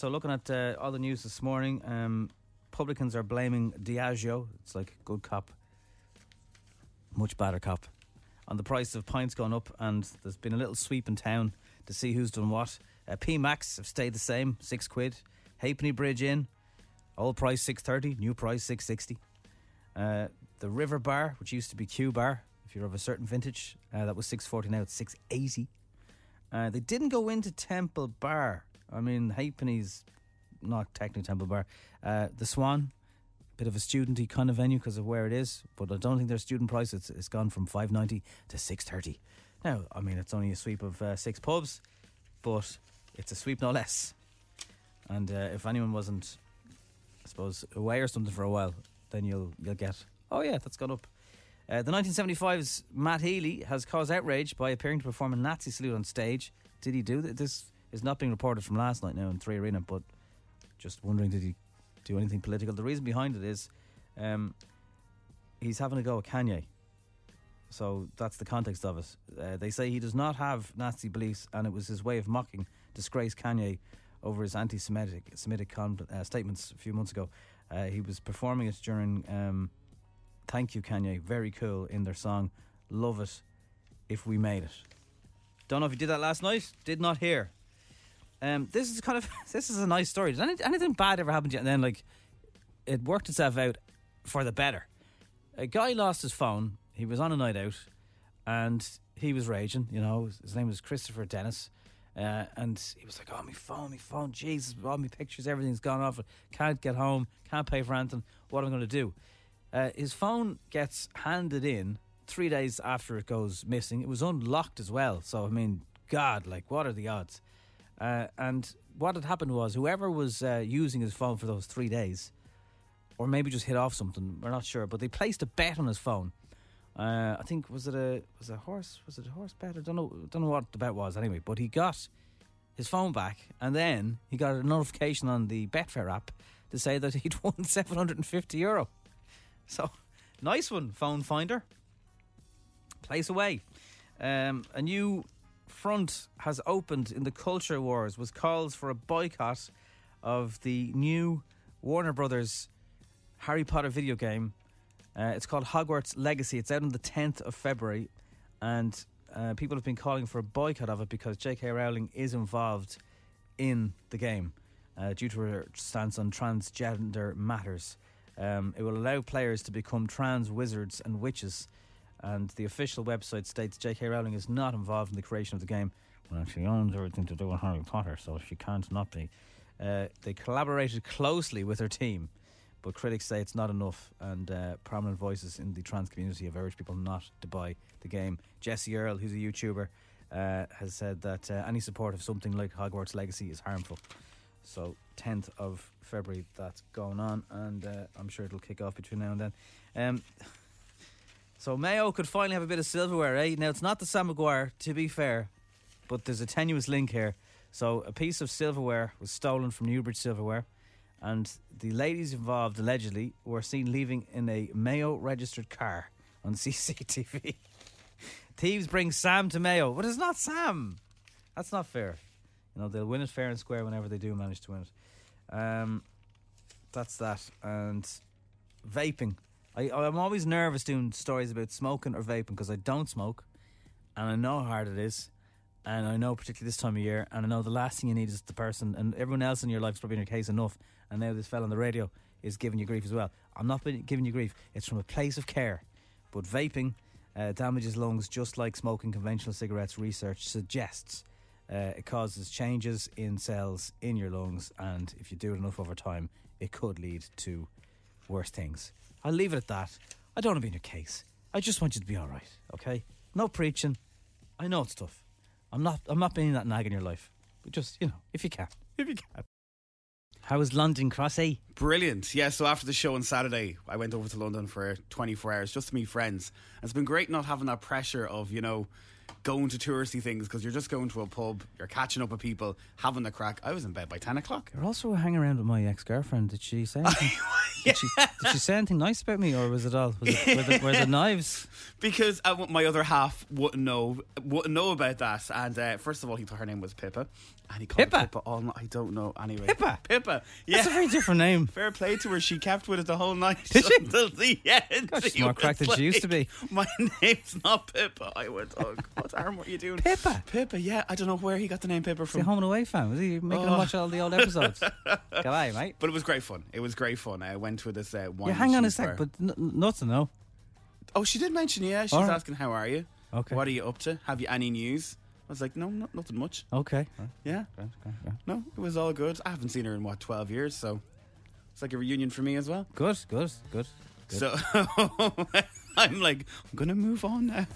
So looking at uh, all the news this morning, um, publicans are blaming Diageo. It's like good cop, much better cop, on the price of pints going up, and there's been a little sweep in town to see who's done what. Uh, P Max have stayed the same, six quid. Halfpenny Bridge Inn, old price six thirty, new price six sixty. Uh, the River Bar, which used to be Q Bar, if you're of a certain vintage, uh, that was six forty. Now it's six eighty. Uh, they didn't go into Temple Bar. I mean, Halfpenny's not technically Temple Bar. Uh, the Swan, bit of a studenty kind of venue because of where it is, but I don't think their student price. It's it's gone from five ninety to six thirty. Now, I mean, it's only a sweep of uh, six pubs, but it's a sweep no less. And uh, if anyone wasn't, I suppose, away or something for a while, then you'll you'll get. Oh yeah, that's gone up. Uh, the 1975's Matt Healy has caused outrage by appearing to perform a Nazi salute on stage. Did he do? This is not being reported from last night now in Three Arena, but just wondering did he do anything political? The reason behind it is um, he's having a go at Kanye. So that's the context of it. Uh, they say he does not have Nazi beliefs, and it was his way of mocking, disgrace Kanye over his anti-Semitic Semitic con- uh, statements a few months ago. Uh, he was performing it during um, "Thank You Kanye," very cool in their song "Love It If We Made It." Don't know if you did that last night. Did not hear. Um, this is kind of this is a nice story. Did any, anything bad ever happen to you? And then like it worked itself out for the better. A guy lost his phone. He was on a night out, and he was raging. You know, his name was Christopher Dennis, uh, and he was like, "Oh, my phone, my phone, Jesus, all my pictures, everything's gone off. Can't get home. Can't pay for anything. What am I going to do?" Uh, his phone gets handed in three days after it goes missing. It was unlocked as well. So I mean, God, like, what are the odds? Uh, and what had happened was whoever was uh, using his phone for those three days, or maybe just hit off something, we're not sure, but they placed a bet on his phone. Uh, I think was it a was it a horse was it a horse bet? I don't know don't know what the bet was anyway. But he got his phone back, and then he got a notification on the Betfair app to say that he'd won seven hundred and fifty euro. So nice one, phone finder. Place away. Um, a new front has opened in the culture wars with calls for a boycott of the new Warner Brothers Harry Potter video game. Uh, it's called Hogwarts Legacy. It's out on the 10th of February, and uh, people have been calling for a boycott of it because J.K. Rowling is involved in the game uh, due to her stance on transgender matters. Um, it will allow players to become trans wizards and witches and the official website states J.K. Rowling is not involved in the creation of the game. Well, she owns everything to do with Harry Potter, so she can't not be. Uh, they collaborated closely with her team, but critics say it's not enough, and uh, prominent voices in the trans community have urged people not to buy the game. Jessie Earl, who's a YouTuber, uh, has said that uh, any support of something like Hogwarts Legacy is harmful. So, 10th of February, that's going on, and uh, I'm sure it'll kick off between now and then. Um, so Mayo could finally have a bit of silverware, eh? Now it's not the Sam Maguire, to be fair, but there's a tenuous link here. So a piece of silverware was stolen from Newbridge Silverware, and the ladies involved allegedly were seen leaving in a Mayo registered car on CCTV. Thieves bring Sam to Mayo, but it's not Sam. That's not fair. You know they'll win it fair and square whenever they do manage to win it. Um, that's that. And vaping. I, I'm always nervous doing stories about smoking or vaping because I don't smoke, and I know how hard it is. and I know particularly this time of year, and I know the last thing you need is the person, and everyone else in your life is probably in your case enough, and now this fella on the radio is giving you grief as well. I'm not giving you grief; it's from a place of care. But vaping uh, damages lungs just like smoking conventional cigarettes. Research suggests uh, it causes changes in cells in your lungs, and if you do it enough over time, it could lead to worse things. I'll leave it at that. I don't want to be in your case. I just want you to be all right. Okay? No preaching. I know it's tough. I'm not. I'm not being that nag in your life. But just you know, if you can, if you can. How was London Crossy? Eh? Brilliant. Yeah, so after the show on Saturday, I went over to London for 24 hours just to meet friends. And it's been great not having that pressure of, you know, going to touristy things because you're just going to a pub, you're catching up with people, having the crack. I was in bed by 10 o'clock. You're also hanging around with my ex girlfriend. Did she say anything? did, she, did she say anything nice about me, or was it all? Was it, were, the, were the knives? Because uh, my other half wouldn't know wouldn't know about that. And uh, first of all, he thought her name was Pippa. And he called Pippa? Pippa all night. I don't know. Anyway. Pippa? Pippa. Yeah. That's a very different name. Fair play to her. She kept with it the whole night. Did she? Until the end. Gosh, She more cracked than she used to be. My name's not Pippa. I went, oh, what arm what are you doing? Pippa? Pippa, yeah. I don't know where he got the name Pippa Is he from. a home and away fan? Was he making him Oh. watch all the old episodes? G'day, mate. But it was great fun. It was great fun. I went to this uh, wine. Yeah, hang on a shoot sec, bar. but n- nothing, no. Oh, she did mention, yeah. She All was right. asking, how are you? Okay. What are you up to? Have you any news? I was like, no, not, nothing much. Okay. Yeah. Grand, grand, grand. No, it was all good. I haven't seen her in, what, 12 years? So it's like a reunion for me as well. Good, good, good. good. So I'm like, I'm going to move on now.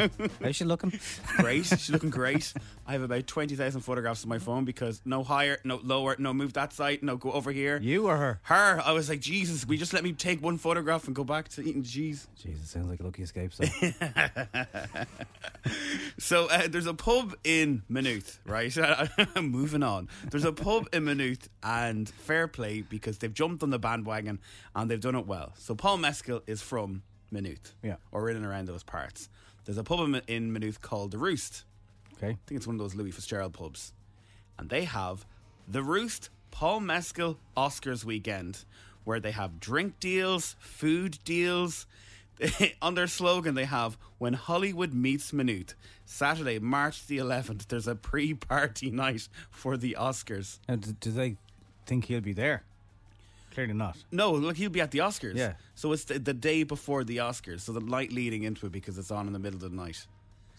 How's she looking? great. She's looking great. I have about 20,000 photographs on my phone because no higher, no lower, no move that side, no go over here. You or her? Her, I was like, Jesus, we just let me take one photograph and go back to eating cheese. Jesus, sounds like a lucky escape. So. So uh, there's a pub in Maynooth, right? Moving on. There's a pub in Maynooth and fair play because they've jumped on the bandwagon and they've done it well. So Paul Mescal is from Maynooth. Yeah. Or in and around those parts. There's a pub in, Maynooth called The Roost. okay. I think it's one of those Louis Fitzgerald pubs. And they have the Roost Paul Mescal Oscars weekend, where they have drink deals, food deals. On their slogan, they have When Hollywood Meets Maynooth. Saturday, March the 11th, there's a pre party night for the Oscars. Do, do they think he'll be there? Clearly not. No, look, he'll be at the Oscars. Yeah. So it's the, the day before the Oscars. So the light leading into it because it's on in the middle of the night.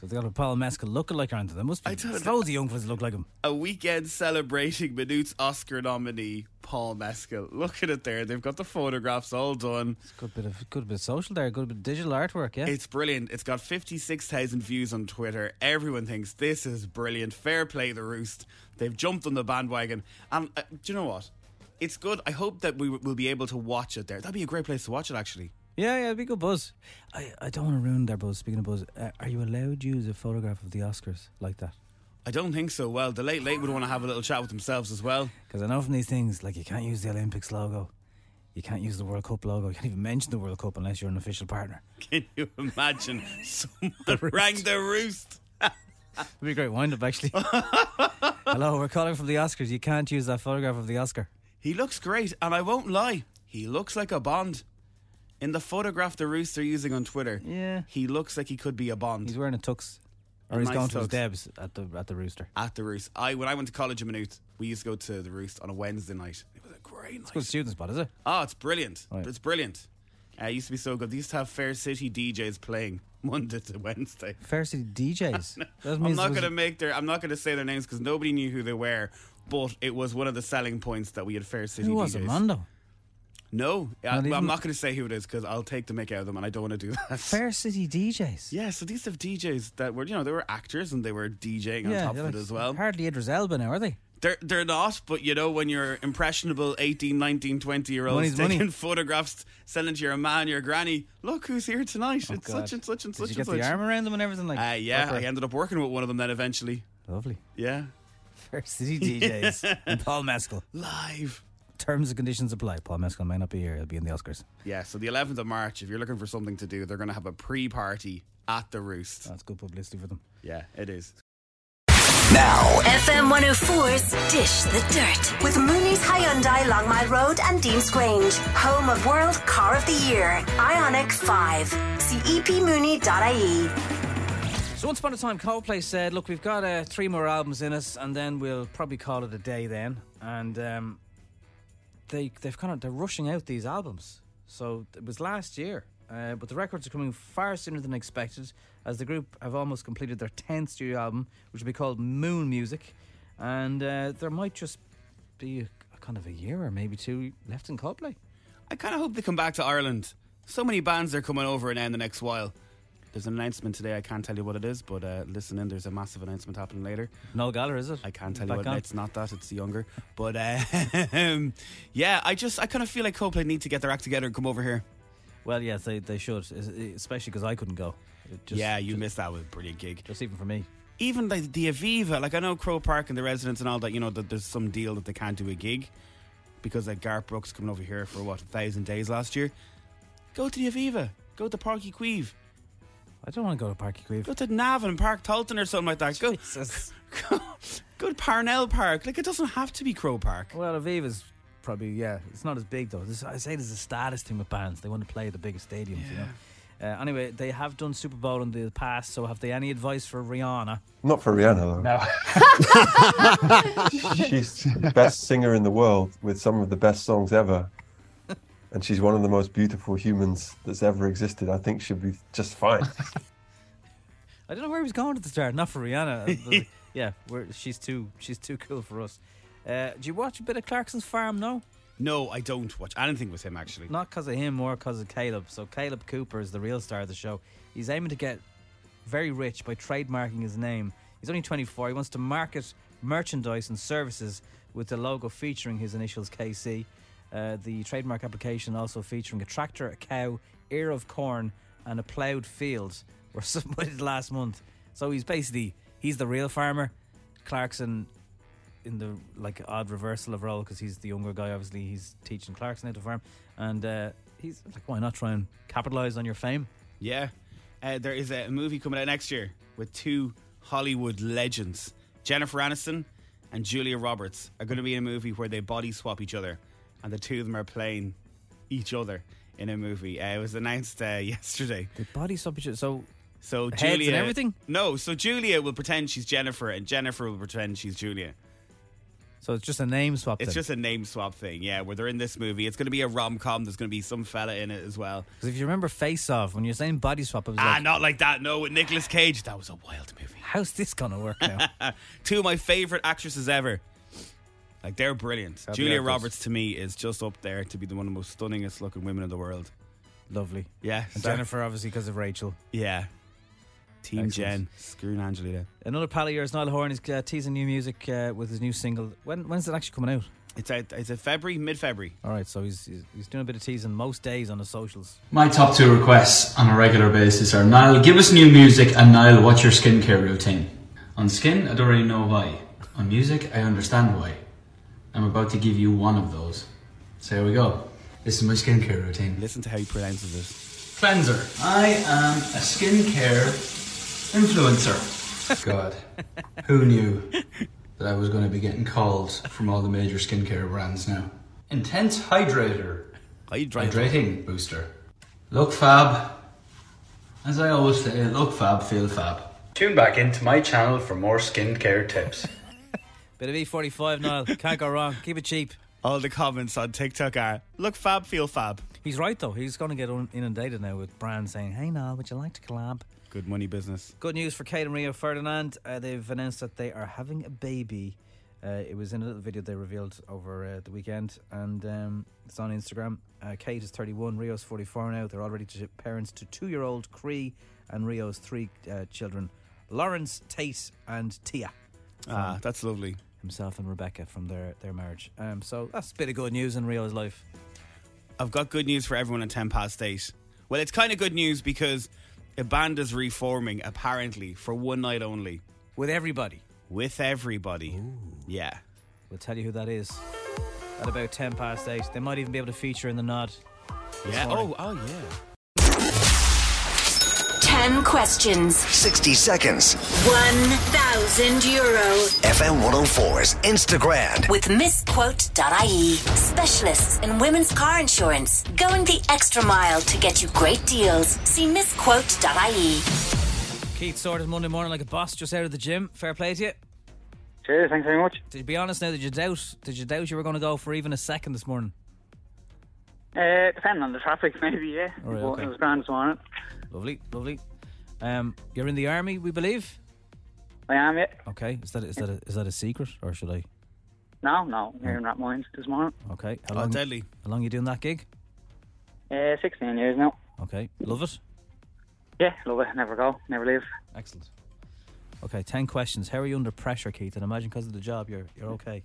So they got a Paul Mescal lookalike around them. There must be I don't- loads of young fellas look like him. a weekend celebrating Maynooth's Oscar nominee, Paul Mescal. Look at it there. They've got the photographs all done. It's a good bit of good bit of social there. Good bit of digital artwork. Yeah. It's brilliant. It's got 56,000 views on Twitter. Everyone thinks this is brilliant. Fair play, the roost. They've jumped on the bandwagon. And uh, do you know what? It's good. I hope that we will be able to watch it there. That'd be a great place to watch it, actually. Yeah, yeah, it'd be good buzz. I, I don't want to ruin their buzz. Speaking of buzz, uh, are you allowed to use a photograph of the Oscars like that? I don't think so. Well, the late late would want to have a little chat with themselves as well. Because I know from these things, like you can't use the Olympics logo, you can't use the World Cup logo, you can't even mention the World Cup unless you're an official partner. Can you imagine? Someone rang the roost. It'd be a great wind up, actually. Hello, we're calling from the Oscars. You can't use that photograph of the Oscar. He looks great, and I won't lie, he looks like a Bond. In the photograph the rooster using on Twitter, Yeah. he looks like he could be a Bond He's wearing a tux. Or A he's nice going to his tux. Debs at the at the Rooster. at the Roost. I when I went to college in Maynooth, we used to go to the Roost on a Wednesday night. It was a great night. It's a good student spot, is it? Oh, it's brilliant. Right. It's brilliant. Uh, it used to be so good. They used to have Fair City DJs playing Monday to Wednesday. Fair City DJs. That I'm not was- going to make their. I'm not going to say their names because nobody knew who they were. But it was one of the selling points that we had Fair City Who was DJs. it, Mondo? No, I, I'm not going to say who it is because I'll take the mick out of them, and I don't want to do that. Fair City DJs. Yeah, so these have DJs that were, you know, they were actors and they were DJing on top of it as well. Hardly Idris Elba now, are they? They're they're not, but you know, when you're impressionable 18, 19, 20 year olds Money's taking money. photographs, selling to your man, your granny, look who's here tonight. it's Oh, God. such and such and Did such you and get the such. arm around them and everything like? Uh, yeah, proper- I ended up working with one of them then eventually. Lovely. Yeah. Fair City DJs and Paul Mescal. Live. Terms and conditions apply. Paul Mescal may not be here. He'll be in the Oscars. Yeah, so the 11th of March, if you're looking for something to do, they're going to have a pre party at the Roost. That's good publicity for them. Yeah, it is. Now, FM 104's Dish the Dirt. with Mooney's Hyundai Long Mile Road and Dean's Grange, home of World Car of the Year, Ioniq 5. See E epmooney.ie. So once upon a time, Coldplay said, "Look, we've got uh, three more albums in us, and then we'll probably call it a day." Then, and um, they they've kind of they're rushing out these albums. So it was last year, uh, but the records are coming far sooner than expected, as the group have almost completed their tenth studio album, which will be called Moon Music, and uh, there might just be a, a kind of a year or maybe two left in Coldplay. I kind of hope they come back to Ireland. So many bands are coming over now in the next while. There's an announcement today. I can't tell you what it is, but uh, listen in. There's a massive announcement happening later. Noel Gallagher, is it? I can't tell Back you what on? it's not that. It's younger, but uh, yeah, I just I kind of feel like Coldplay need to get their act together and come over here. Well, yes, they they should, especially because I couldn't go. Just, yeah, you just, missed that with a brilliant gig. just even for me. Even the, the Aviva, like I know Croke Park and the residents and all that. You know that there's some deal that they can't do a gig because like Garth Brooks coming over here for what a thousand days last year. Go to the Aviva. Go to Páirc Uí Chaoimh. I don't want to go to Páirc Uí Chaoimh. Go to Navan Park Tolton or something like that. Go, Jesus. go, go to Parnell Park. Like it doesn't have to be Croke Park. Well, Aviva's probably yeah. It's not as big though. This, I say there's a status thing with bands. They want to play the biggest stadiums. You know. Uh, anyway, they have done Super Bowl in the past. So, have they any advice for Rihanna? Not for Rihanna though. No. She's the best singer in the world with some of the best songs ever. And she's one of the most beautiful humans that's ever existed. I think she'll be just fine. I don't know where he was going at the start. Not for Rihanna. Yeah, we're, she's too she's too cool for us. Uh, do you watch a bit of Clarkson's Farm? No, No, I don't watch anything with him actually. not because of him, more because of Caleb. So Caleb Cooper is the real star of the show. He's aiming to get very rich by trademarking his name. He's only 24. He wants to market merchandise and services with the logo featuring his initials KC. Uh, the trademark application also featuring a tractor, a cow, ear of corn, and a ploughed field were submitted last month. So he's basically he's the real farmer. Clarkson in the like odd reversal of role because he's the younger guy. Obviously, he's teaching Clarkson how to farm, and uh, he's like, why not try and capitalize on your fame? Yeah. Uh, there is a movie coming out next year with two Hollywood legends. Jennifer Aniston and Julia Roberts are going to be in a movie where they body swap each other, and the two of them are playing each other in a movie. Uh, it was announced uh, yesterday. The body swap each other. So So Julia, everything? No, so Julia will pretend she's Jennifer, and Jennifer will pretend she's Julia. so it's just a name swap. It's then. just a name swap thing, yeah. Where they're in this movie, it's going to be a rom com. There's going to be some fella in it as well. 'Cause if you remember Face Off, when you're saying body swap, it was Ah, like, not like that. No, with Nicolas Cage, that was a wild movie. how's this gonna work now? Two of my favorite actresses ever. Like they're brilliant. That'd Julia. Roberts to me is just up there to be the one of the most stunningest looking women in the world. Lovely. Yeah, And so- Jennifer, obviously, because of Rachel. Yeah, Team Excellent. Jen, screwing Angelina. Another pal of yours, Niall Horan, is uh, teasing new music uh, with his new single. When when's it actually coming out? It's out. It's a February, mid February. All right, so he's, he's he's doing a bit of teasing most days on the socials. My top two requests on a regular basis are Niall, give us new music, and Niall, what's your skincare routine? On skin, I don't really know why. On music, I understand why. I'm about to give you one of those. So here we go. This is my skincare routine. Listen to how he pronounces it. Cleanser. I am a skincare influencer. God, who knew that I was going to be getting calls from all the major skincare brands now? Intense hydrator. Hydrator. Hydrating booster. Look fab. As I always say, look fab, feel fab. Tune back into my channel for more skincare tips. Bit of E45, Niall. Can't go wrong. Keep it cheap. All the comments on TikTok are look fab, feel fab. He's right though. He's going to get un- inundated now with brands saying, "Hey, Niall, would you like to collab?" Good money business. Good news for Kate and Rio Ferdinand. Uh, they've announced that they are having a baby. Uh, it was in a little video they revealed over uh, the weekend, and um, it's on Instagram. Uh, Kate is 31, Rio's 44 now. They're already to parents to two-year-old Cree and Rio's three uh, children, Lawrence, Tate, and Tia. Ah, that's lovely. Himself and Rebecca from their, their marriage. Um, so that's a bit of good news in Rio's life. I've got good news for everyone at 10 past 8. Well, it's kind of good news because a band is reforming, apparently, for one night only. With everybody. With everybody. Yeah. We'll tell you who that is at about 10 past 8. They might even be able to feature in the nod. Yeah. morning. Oh, oh, yeah. 10 questions. 60 seconds. 1,000 euro. FM 104's Instagram. With misquote.ie. Specialists in women's car insurance. Going the extra mile to get you great deals. See misquote.ie. Keith sorted Monday morning like a boss just out of the gym. Fair play to you. Cheers, thanks very much. Did you be honest now? Did you doubt? Did you doubt you were going to go for even a second this morning? Uh, depending on the traffic, maybe, yeah. All right, okay. It was grand this morning. Lovely, lovely. Um, you're in the army, we believe. I am, yeah. Okay, is that is that a, is that a secret or should I? No, no, here in Rathmines this morning. Okay, how Oh, long? deadly. How long you doing that gig? Uh, 16 years now. Okay, love it. Yeah, love it. Never go, never leave. Excellent. Okay, ten questions. How are you under pressure, Keith? And imagine because of the job, you're you're okay.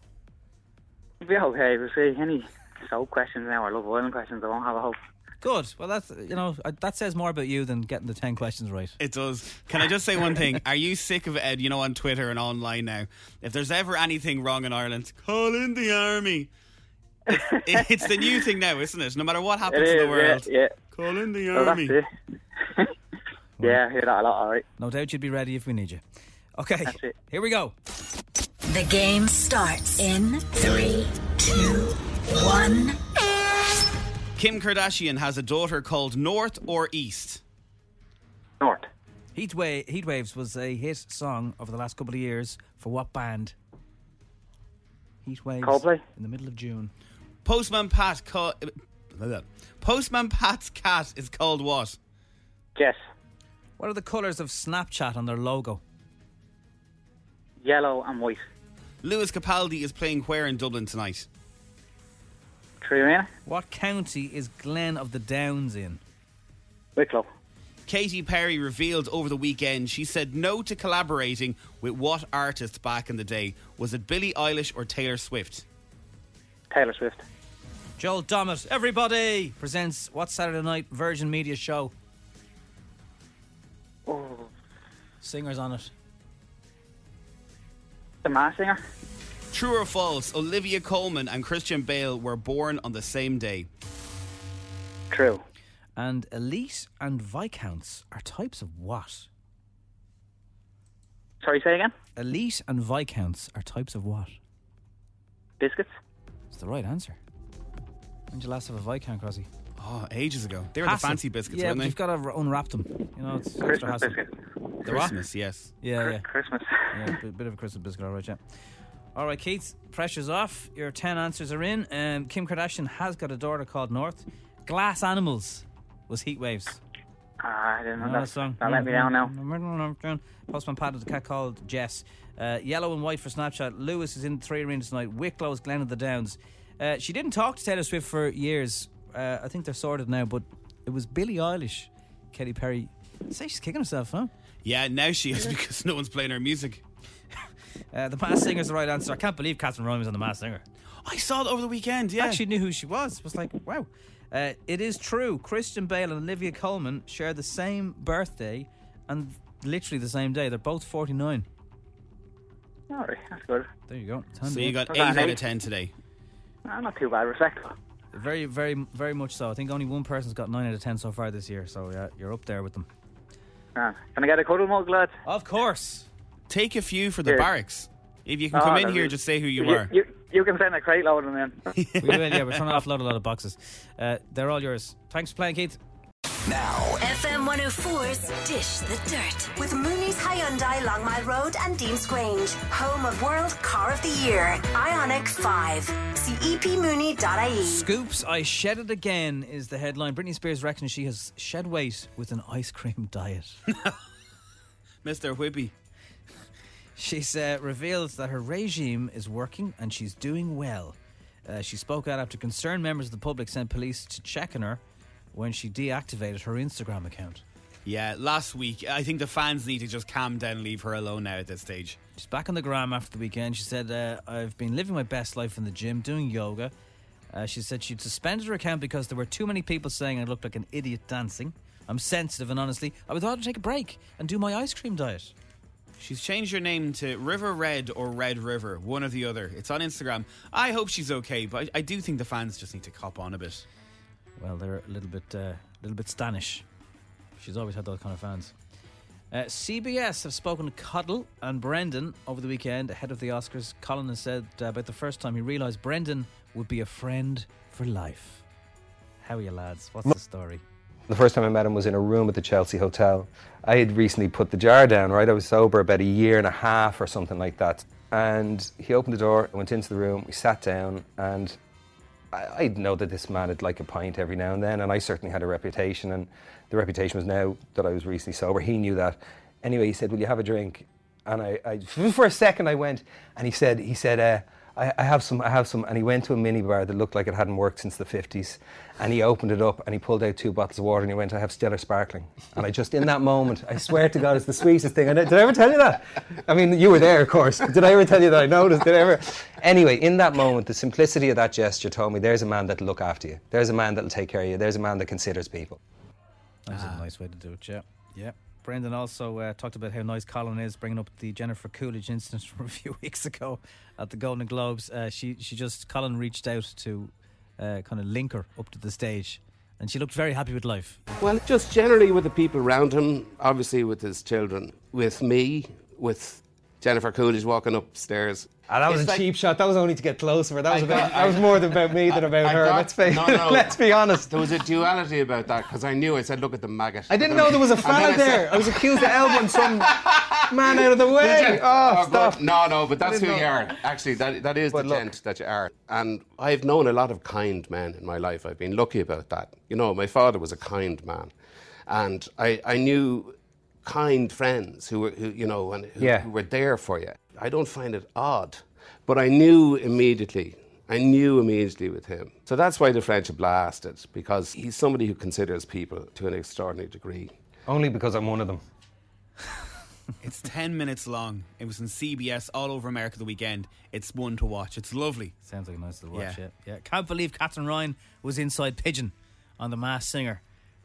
It'll be okay, we'll see. Any soap questions now or Love Island questions, I won't have a hope. Good. Well, that's you know uh, that says more about you than getting the ten questions right. It does. Can I just say one thing? Are you sick of Ed? You know, on Twitter and online now. If there's ever anything wrong in Ireland, call in the army. It's, it's the new thing now, isn't it? No matter what happens It in the world, yeah, yeah. call in the Well, army. yeah, I hear that a lot, alright. No doubt you'd be ready if we need you. Okay, That's it. here we go. The game starts in three, two, one. Kim Kardashian has a daughter called North or East. North. Heat, wa- Heat Waves was a hit song over the last couple of years for what band? Heat Waves. Coldplay. In the middle of June. Postman Pat. Ca- Postman Pat's cat is called what? Jess. What are the colours of Snapchat on their logo? Yellow and white. Lewis Capaldi is playing where in Dublin tonight? Arena. What county is Glen of the Downs in? Wicklow. Katy Perry revealed over the weekend she said no to collaborating with what artist back in the day? Was it Billie Eilish or Taylor Swift? Taylor Swift. Joel Dommett, everybody, presents what Saturday night Virgin Media show? Oh, Singers on it. the Masked Singer. True or false? Olivia Colman and Christian Bale were born on the same day. True. And elite and viscounts are types of what? Sorry, say again? Elite and viscounts are types of what? Biscuits. It's the right answer. When did you last have a viscount, Crossy? Oh, ages ago. They were Hassle. the fancy biscuits, Yeah, weren't but they? you've got to unwrap them. You know, it's extra Christmas hassle. biscuit. The? Christmas, yes. Yeah, yeah. Christmas. Yeah, a bit, bit of a Christmas biscuit, all right, yeah. All right, Keith, pressure's off. Your 10 answers are in. Um, Kim Kardashian has got a daughter called North. Glass Animals was Heat Waves. Ah, I didn't know Not that. a song. That let me down now. Postman Pat has a cat called Jess. Uh, yellow and white for Snapchat. Lewis is in three arenas tonight. Wicklow is Glen of the Downs. Uh, she didn't talk to Taylor Swift for years. Uh, I think they're sorted now, but it was Billie Eilish, Katy Perry. Say she's kicking herself, huh? Yeah, now she is because no one's playing her music. Uh, the Masked Singer is the right answer. I can't believe Katherine Ryan was on the Masked Singer. I saw it over the weekend, yeah. I Actually knew who she was. Was like, wow. Uh, it is true. Christian Bale and Olivia Colman share the same birthday and literally the same day. They're both 49. Alright, that's good. There you go. so you got 8 out of 10 today. Ah, not too bad, respectful. Very, very, very much so. I think only one person's got 9 out of 10 so far this year. So yeah, you're up there with them. Ah, can I get a cuddle mug, lads? Of course. Take a few for the Here. barracks. If you can Ah, come in that'd here, just say who you, you are. You, you can send a crate load of them in. We will, yeah. We're trying to offload a lot of boxes. Uh, they're all yours. Thanks for playing, Keith. Now, FM 104's Dish the Dirt. With Mooney's Hyundai Long Mile Road and Dean's Grange, home of World Car of the Year, Ioniq 5. See epmooney.ie. Scoops, I shed it again is the headline. Britney Spears reckons she has shed weight with an ice cream diet. Mr. Whippy. She's uh, revealed that her regime is working and she's doing well. Uh, she spoke out after concerned members of the public sent police to check on her when she deactivated her Instagram account. Yeah, last week. I think the fans need to just calm down and leave her alone now at this stage. She's back on the gram after the weekend. She said, uh, I've been living my best life in the gym, doing yoga. Uh, she said she'd suspended her account because there were too many people saying I looked like an idiot dancing. I'm sensitive and honestly, I would thought to take a break and do my ice cream diet. She's changed her name to River Red or Red River, one or the other. It's on Instagram. I hope she's okay, but I, I do think the fans just need to cop on a bit. Well, they're a little bit, uh, little bit Stanish. She's always had those kind of fans. Uh, CBS have spoken to Cuddle and Brendan over the weekend ahead of the Oscars. Colin has said uh, about the first time he realised Brendan would be a friend for life. How are you, lads? What's the story? The first time I met him was in a room at the Chelsea Hotel. I had recently put the jar down, right? I was sober about a year and a half or something like that. And he opened the door, went into the room, we sat down, and I, I know that this man had like a pint every now and then, and I certainly had a reputation, and the reputation was now that I was recently sober. He knew that. Anyway, he said, "Will you have a drink?" And I, I for a second, I went, and he said, he said, uh, I, I have some, I have some, and he went to a mini bar that looked like it hadn't worked since the 50s, and he opened it up and he pulled out two bottles of water and he went, I have Stella Sparkling, and I just in that moment, I swear to God, it's the sweetest thing. I know, did I ever tell you that? I mean, you were there, of course. Did I ever tell you that I noticed? Did I ever? Anyway, in that moment, the simplicity of that gesture told me, there's a man that'll look after you. There's a man that'll take care of you. There's a man that considers people. That's a ah. nice way to do it, yeah. Yeah. Brendan also uh, talked about how nice Colin is, bringing up the Jennifer Coolidge incident from a few weeks ago at the Golden Globes. Uh, she she just Colin reached out to uh, kind of link her up to the stage, and she looked very happy with life. Well, just generally with the people around him, obviously with his children, with me, with Jennifer Coolidge walking upstairs. Ah, that was It's a like- cheap shot. That was only to get closer. That was I about. got- that was more about me than about I her. got- let's be. no, no. let's be honest. There was a duality about that because I knew. I said, "Look at the maggot." I didn't know there was a fella there. I was accused of elbowing some man out of the way. Oh, good. stop. No, no, but that's who didn't you are. Actually, that, that is But the gent that you are. And I've known a lot of kind men in my life. I've been lucky about that. You know, my father was a kind man. And I, I knew kind friends who were, who, you know, and who, Yeah. who were there for you. I don't find it odd. But I knew immediately. I knew immediately with him. So that's why the friendship lasted, because he's somebody who considers people to an extraordinary degree. Only because I'm one of them. It's 10 minutes long. It was on CBS all over America the weekend. It's one to watch. It's lovely. Sounds like a nice little watch. Yeah. Yeah, yeah. Can't believe Katherine Ryan was inside Pigeon on the Masked Singer.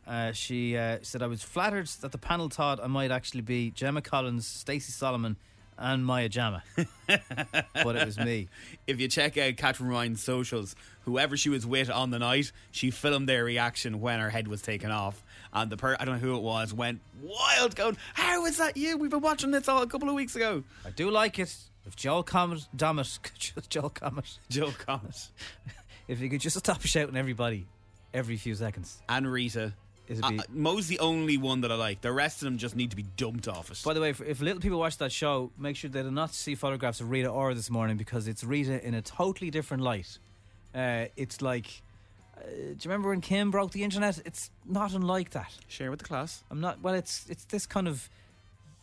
Uh, she uh, said, "I was flattered that the panel thought I might actually be Gemma Collins, Stacey Solomon, and Maya Jama, but it was me." If you check out Katherine Ryan's socials, whoever she was with on the night, she filmed their reaction when her head was taken off. And the per I don't know who it was went wild, going, "How is that you? We've been watching this all a couple of weeks ago." I do like it if Joel Comet, Dommett, Joel Comet, Joel Comet, if you could just stop shouting everybody every few seconds. and Rita. It'd Uh, Mo's the only one that I like. The rest of them just need to be dumped off it. By the way, if, if little people watch that show, make sure they do not see photographs of Rita Ora this morning because it's Rita in a totally different light. Uh, it's like, uh, do you remember when Kim broke the internet? It's not unlike that. Share with the class. I'm not. Well, it's it's this kind of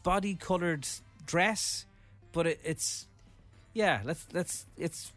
body colored dress, but it, it's yeah. Let's let's it's.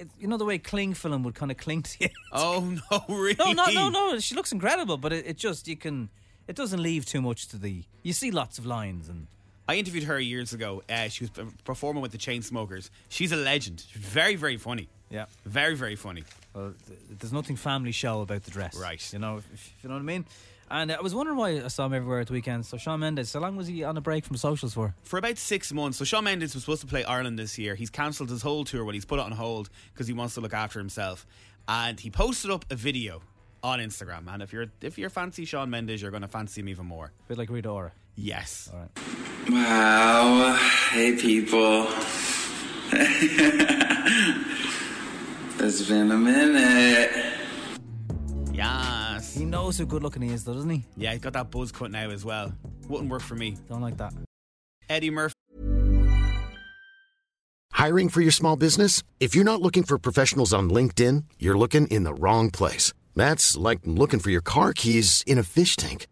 It, you know the way cling film would kind of cling to you. Oh no, really? No, no, no, no. She looks incredible, but it, it just you can. It doesn't leave too much to the. You see lots of lines and. I interviewed her years ago. Uh, she was performing with the Chainsmokers. She's a legend. She's very, very funny. Yeah. Very, very funny. Well, th- there's nothing family show about the dress, Right. You know, if, if you know what I mean. And I was wondering why I saw him everywhere at the weekend. So Shawn Mendes, how long was he on a break from socials for? For about six months. So Shawn Mendes was supposed to play Ireland this year. He's cancelled his whole tour, but he's put it on hold because he wants to look after himself. And he posted up a video on Instagram. And if you're if you're fancy Shawn Mendes, you're going to fancy him even more. A bit like Rita Ora. Yes. All right. Wow. Hey, people. it's been a minute. Yes. He knows how good looking he is, though, doesn't he? Yeah, he's got that buzz cut now as well. Wouldn't work for me. Don't like that. Eddie Murphy. Hiring for your small business? If you're not looking for professionals on LinkedIn, you're looking in the wrong place. That's like looking for your car keys in a fish tank.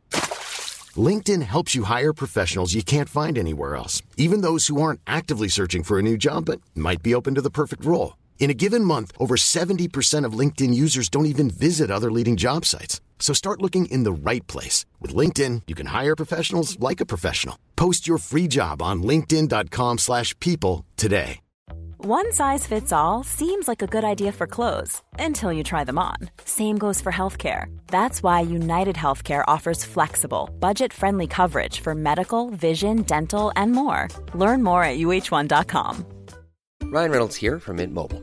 LinkedIn helps you hire professionals you can't find anywhere else, even those who aren't actively searching for a new job but might be open to the perfect role. In a given month, over 70% of LinkedIn users don't even visit other leading job sites. So start looking in the right place. With LinkedIn, you can hire professionals like a professional. Post your free job on linkedin.com/people slash people today. One size fits all seems like a good idea for clothes until you try them on. Same goes for healthcare. That's why United Healthcare offers flexible, budget friendly coverage for medical, vision, dental, and more. Learn more at uh1.com. Ryan Reynolds here from Mint Mobile.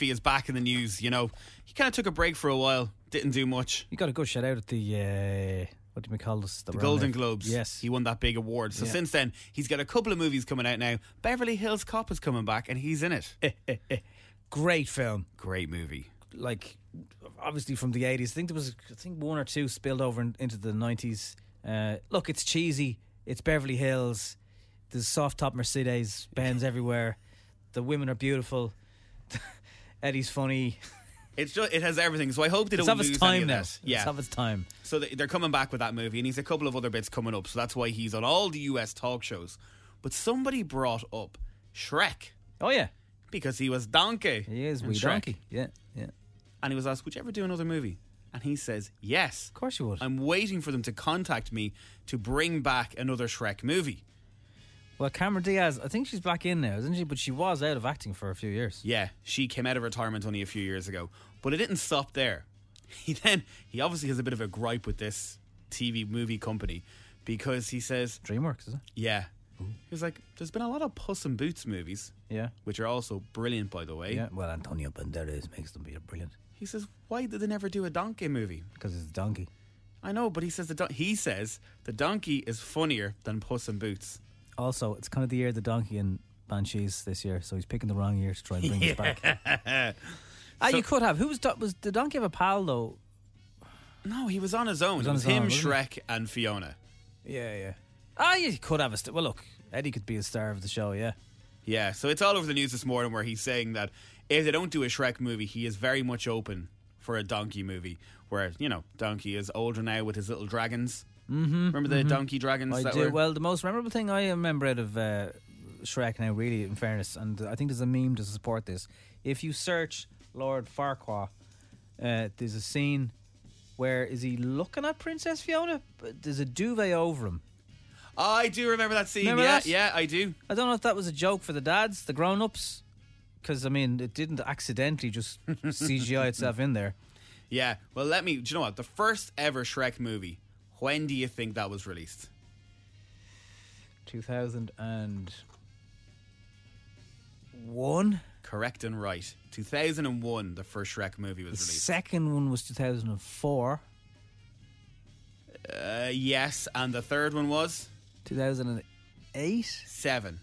He is back in the news. You know, he kind of took a break for a while, didn't do much. You got a good shout out at the uh, what do we call this? The round Golden. Globes. Yes. He won that big award. So Yeah. since then, he's got a couple of movies coming out now. Beverly Hills Cop is coming back, and he's in it. Great film. Great movie. Like obviously from the eighties. I think there was I think one or two spilled over in, into the nineties. Uh, look, it's cheesy. It's Beverly Hills. There's soft top Mercedes Benz everywhere. The women are beautiful. Eddie's funny. It's just, it has everything. So I hope they It's don't its lose time any of that. It's Yeah, of its time. So they- they're coming back with that movie, and he's a couple of other bits coming up. So that's why he's on all the US talk shows. But somebody brought up Shrek. Oh yeah, because he was Donkey. He is in wee Shrek. donkey. Yeah, yeah. And he was asked, "Would you ever do another movie?" And he says, "Yes, of course you would." I'm waiting for them to contact me to bring back another Shrek movie." Well, Cameron Diaz, I think she's back in now, isn't she? But she was out of acting for a few years. Yeah, she came out of retirement only a few years ago, but it didn't stop there. He then he obviously has a bit of a gripe with this TV movie company because he says DreamWorks, is it? Yeah. He was like, "There's been a lot of Puss in Boots movies, Yeah. which are also brilliant, by the way." Yeah. Well, Antonio Banderas makes them be brilliant He says, "Why did they never do a donkey movie?" because it's a donkey. I know, but he says the don- he says the donkey is funnier than Puss in Boots. Also, it's kind of the year of the donkey and Banshees this year, so he's picking the wrong year to try and bring us back. Ah, you could have. Who was do- was the donkey have a pal though? No, he was on his own. was it was him, own, wasn't? Shrek, and Fiona. Yeah, yeah. Ah, you could have a. St- well, look, Eddie could be a star of the show. Yeah. Yeah, so it's all over the news this morning where he's saying that if they don't do a Shrek movie, he is very much open for a donkey movie. Where you know, Donkey is older now with his little dragons. Mm-hmm. Remember the donkey dragons? I do. were? Well, the most memorable thing I remember out of uh, Shrek now, really, in fairness, and I think there's a meme to support this. If you search Lord Farquaad, uh, there's a scene where is he looking at Princess Fiona? But there's a duvet over him. I do remember that scene. Remember yeah, that? yeah, I do. I don't know if that was a joke for the dads, the grown-ups, because I mean, it didn't accidentally just CGI itself in there. Yeah. Well, let me. Do you know what? The first ever Shrek movie. When do you think that was released? 2001. Correct and right. 2001, the first Shrek movie was The released. second one was 2004. Uh, yes, and the third one was 2008. seven.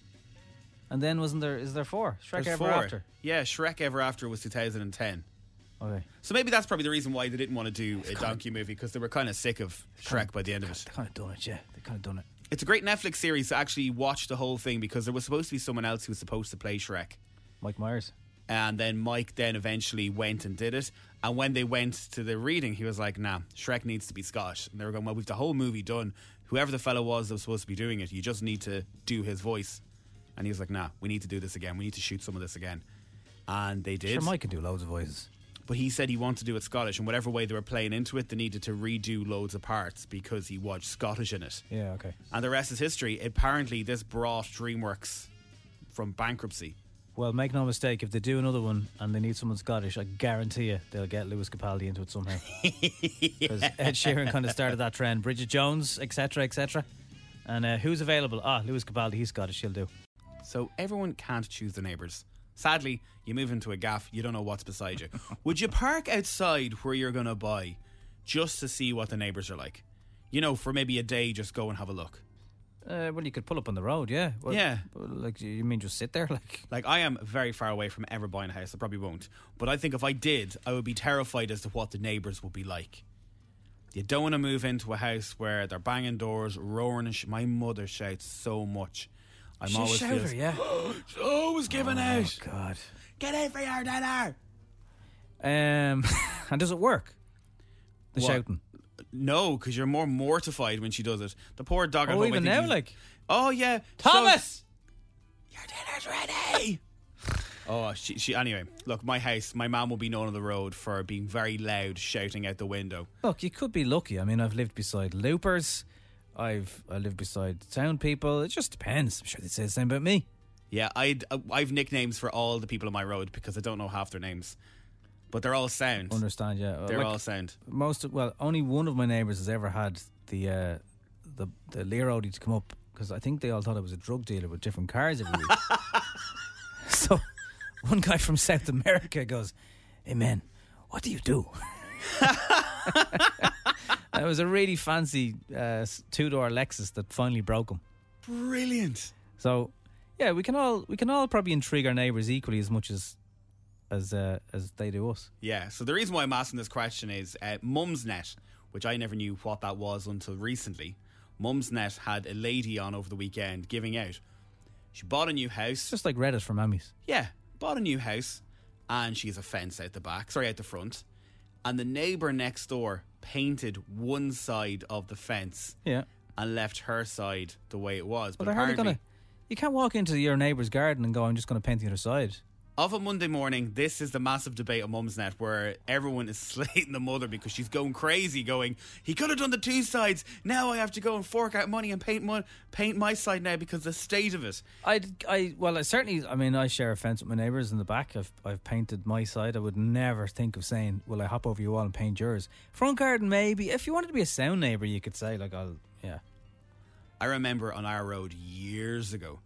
And then wasn't there? Is there four? Shrek There's Ever four. After. Yeah, Shrek Ever After was 2010. Okay. So maybe that's probably the reason why they didn't want to do a donkey movie because they were kind of sick of Shrek by the end of it. They kind of done it, yeah. They kind of done it. It's a great Netflix series to actually watch the whole thing because there was supposed to be someone else who was supposed to play Shrek. Mike Myers. And then Mike then eventually went and did it. And when they went to the reading, he was like, nah, Shrek needs to be Scottish. And they were going, well, we've the whole movie done. Whoever the fellow was that was supposed to be doing it, you just need to do his voice. And he was like, nah, we need to do this again. We need to shoot some of this again. And they did. Sure, Mike can do loads of voices. But he said he wanted to do it Scottish, and whatever way they were playing into it, they needed to redo loads of parts because he watched Scottish in it. Yeah, okay. And the rest is history. Apparently, this brought DreamWorks from bankruptcy. Well, make no mistake, if they do another one and they need someone Scottish, I guarantee you they'll get Lewis Capaldi into it somehow. Because Ed Sheeran kind of started that trend. Bridget Jones, etc., etc. And uh, who's available? Ah, Lewis Capaldi, he's Scottish, he'll do. So everyone can't choose the neighbours. Sadly, you move into a gaff, you don't know what's beside you. Would you park outside where you're going to buy just to see what the neighbours are like? You know, for maybe a day, just go and have a look. Uh, well, you could pull up on the road, yeah. Well, Yeah. Like, you mean just sit there? Like, Like, I am very far away from ever buying a house. I probably won't. But I think if I did, I would be terrified as to what the neighbours would be like. You don't want to move into a house where they're banging doors, roaring, and sh- my mother shouts so much. I'm She's always shouter, feels- yeah. She's always giving Oh, out. God. Get in for your dinner. Um, and does it work? The What? shouting. No, because you're more mortified when she does it. The poor dog Oh, even now, like, Oh yeah, Thomas! So, your dinner's ready. Oh, she, she. Anyway, look, my house, my mum will be known on the road for being very loud, shouting out the window. Look, you could be lucky. I mean, I've lived beside loopers. I've I live beside sound people. It just depends. I'm sure they'd say the same about me. Yeah, I'd, uh, I've nicknames for all the people on my road because I don't know half their names, but they're all sound. Understand? Yeah, They're Like, all sound. Most of, well, only one of my neighbours has ever had the uh, the the Lear Audi to come up because I think they all thought I was a drug dealer with different cars every week. so one guy from South America goes, "Hey man, what do you do?" It was a really fancy uh, two door Lexus that finally broke him. Brilliant. So yeah, we can all we can all probably intrigue our neighbours equally as much as as uh, as they do us. Yeah. So the reason why I'm asking this question is uh, Mumsnet, which I never knew what that was until recently. Mumsnet had a lady on over the weekend giving out. She bought a new house. Just like Reddit for mammies. Yeah, bought a new house, and she has a fence out the back, sorry, out the front. And the neighbour next door painted one side of the fence Yeah. and left her side the way it was. But But they're hardly apparently, gonna. You can't walk into your neighbour's garden and go, "I'm just going to paint the other side." Of a Monday morning, this is the massive debate on Mumsnet where everyone is slating the mother because she's going crazy, going, he could have done the two sides. Now I have to go and fork out money and paint mon- paint my side now because the state of it. I, I, well, I certainly. I mean, I share a fence with my neighbours in the back. I've, I've painted my side. I would never think of saying, "Will I hop over your wall and paint yours?" Front garden, maybe. If you wanted to be a sound neighbour, you could say, like, "I'll, yeah." I remember on our road years ago,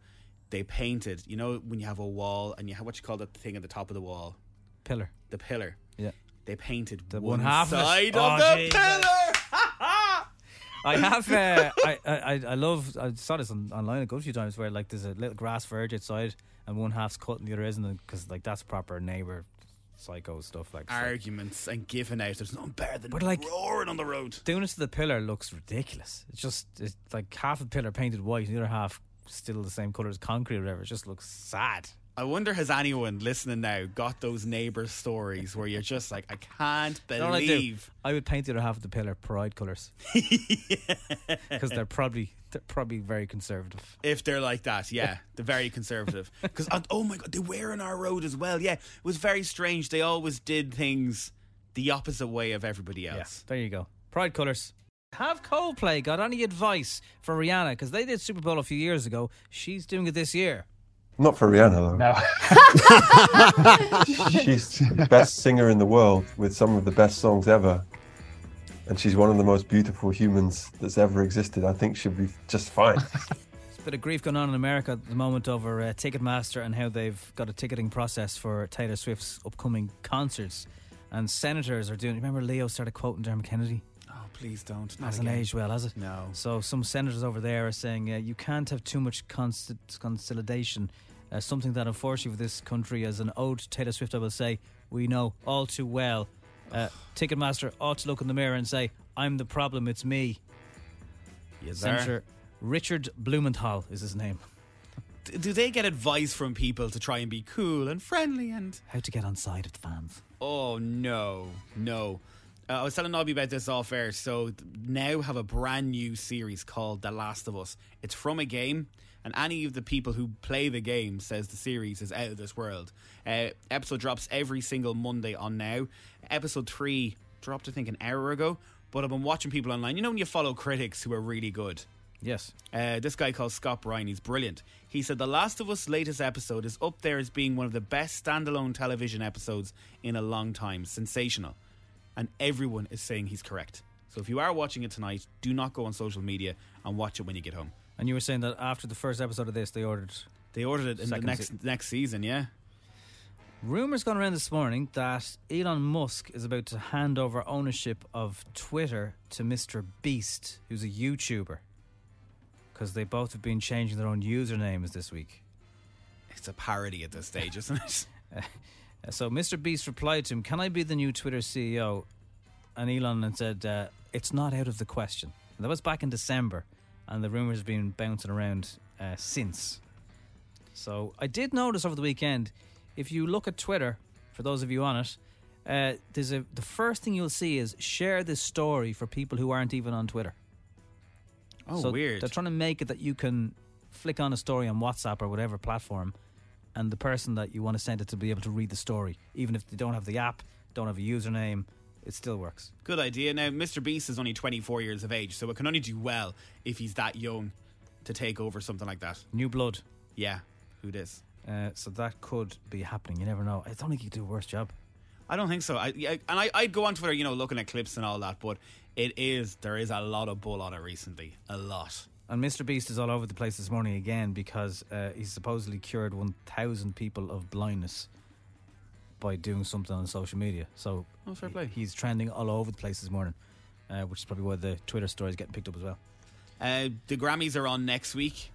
they painted, you know, when you have a wall and you have what you call that thing at the top of the wall? Pillar. The pillar. Yeah. They painted The one, half of side Oh, of the Jesus. pillar. I have. Uh, I, I I love. I saw this on, online a good few times where like there's a little grass verge outside and one half's cut and the other isn't because like that's proper neighbour psycho stuff. Like. Arguments and giving out. There's nothing better than But, like- roaring on the road. doing it to the pillar looks ridiculous. It's just it's like half the pillar painted white, and the other half still the same color as concrete or whatever. It just looks sad. I wonder has anyone listening now got those neighbour stories where you're just like, I can't what I believe. I would paint the other half of the pillar pride colours because they're probably they're probably very conservative. If they're like that, yeah, they're very conservative. Because uh, oh my god, they were on our road as well. Yeah, it was very strange. They always did things the opposite way of everybody else. There you go. Pride colours. Have Coldplay got any advice for Rihanna? Because they did Super Bowl a few years ago. She's doing it this year. Not for Rihanna though. No. she's the best singer in the world with some of the best songs ever. And she's one of the most beautiful humans that's ever existed. I think she'll be just fine. There's a bit of grief going on in America at the moment over uh, Ticketmaster and how they've got a ticketing process for Taylor Swift's upcoming concerts. And senators are doing. Remember, Leo started quoting Dermot Kennedy. Please don't. Not Hasn't aged well, has it? No. So some senators over there are saying uh, you can't have too much const- consolidation. Uh, something that, unfortunately, for this country, as an ode to Taylor Swift, I will say, we know all too well. Uh, Ticketmaster ought to look in the mirror and say, "I'm the problem. It's me." Yes, sir. Senator Richard Blumenthal is his name. Do they get advice from people to try and be cool and friendly and How to get on side of the fans? Oh no, no. Uh, I was telling Nobby about this off air. So now have a brand new series called The Last of Us. It's from a game, and any of the people who play the game says the series is out of this world. Uh, episode drops every single Monday on now. Episode three dropped, I think, an hour ago. But I've been watching people online. You know when you follow critics who are really good. Yes. Uh, this guy called Scott Bryan, he's brilliant. He said The Last of Us latest episode is up there as being one of the best standalone television episodes in a long time. Sensational. And everyone is saying he's correct. So if you are watching it tonight, do not go on social media and watch it when you get home. And you were saying that after the first episode of this, they ordered. They ordered it in the next se- next season, yeah. Rumors gone around this morning that Elon Musk is about to hand over ownership of Twitter to Mr. Beast, who's a YouTuber. Because they both have been changing their own usernames this week. It's a parody at this stage, isn't it? So Mr. Beast replied to him, Can I be the new Twitter CEO? And Elon had said, uh, It's not out of the question. And that was back in December, and the rumors have been bouncing around uh, since. So I did notice over the weekend, if you look at Twitter, for those of you on it, uh, there's a the first thing you'll see is share this story for people who aren't even on Twitter. Oh, So weird. They're trying to make it that you can flick on a story on WhatsApp or whatever platform and the person that you want to send it to be able to read the story, even if they don't have the app, don't have a username, it still works. Good idea. Now, Mr. Beast is only 24 years of age, so it can only do well if he's that young to take over something like that. New blood. Yeah, who dis? Uh, so that could be happening. You never know. I don't think you could do a worse job. I don't think so. I, I and I, I'd go on Twitter, you know, looking at clips and all that, but it is there is a lot of bull on it recently, a lot. And Mr. Beast is all over the place this morning again because uh, he's supposedly cured 1,000 people of blindness by doing something on social media. So Oh, fair play. he's trending all over the place this morning, uh, which is probably why the Twitter story is getting picked up as well. Uh, the Grammys are on next week,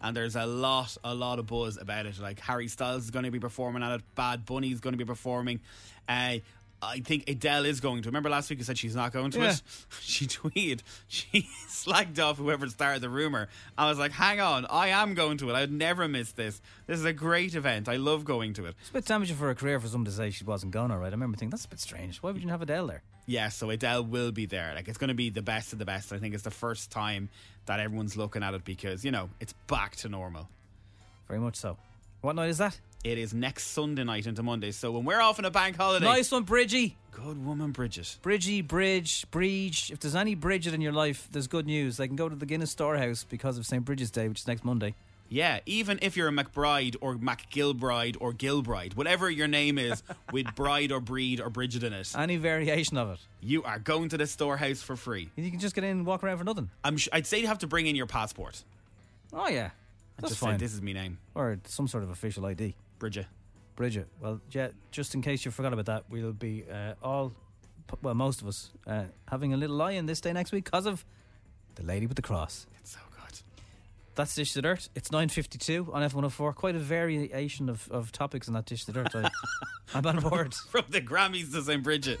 and there's a lot, a lot of buzz about it. Like Harry Styles is going to be performing at it. Bad Bunny is going to be performing. Uh, I think Adele is going to. Remember last week you said she's not going to Yeah. it? She tweeted, she slagged off whoever started the rumor. I was like, hang on, I am going to it. I'd never miss this. This is a great event. I love going to it. It's a bit damaging for her career for someone to say she wasn't going all right. I remember thinking, that's a bit strange. Why would you have Adele there? Yeah, so Adele will be there. Like it's going to be the best of the best. I think it's the first time that everyone's looking at it because you know it's back to normal. Very much so. What night is that? It is next Sunday night into Monday. So when we're off on a bank holiday, Nice one, Bridgie. Good woman, Bridget. Bridgie, Bridge, Bridge. If there's any Bridget in your life, there's good news. They can go to the Guinness Storehouse because of St. Bridget's Day, which is next Monday. Yeah, even if you're a McBride or McGilbride or Gilbride, whatever your name is, with bride or breed or Bridget in it, Any variation of it. you are going to the storehouse for free. You can just get in and walk around for nothing. I'm sh- I'd say you have to bring in your passport. Oh, yeah. I That's just fine. said this is my name, Or some sort of official ID. Bridget. Bridget. Well, yeah, just in case you forgot about that, we'll be uh, all, well, most of us, uh, having a little lie in this day next week because of the lady with the cross. It's so good. That's Dish to Dirt. It's 9.52 on FM104. Quite a variation of, of topics in that Dish to Dirt. I, I'm on board. From the Grammys to St. Bridget.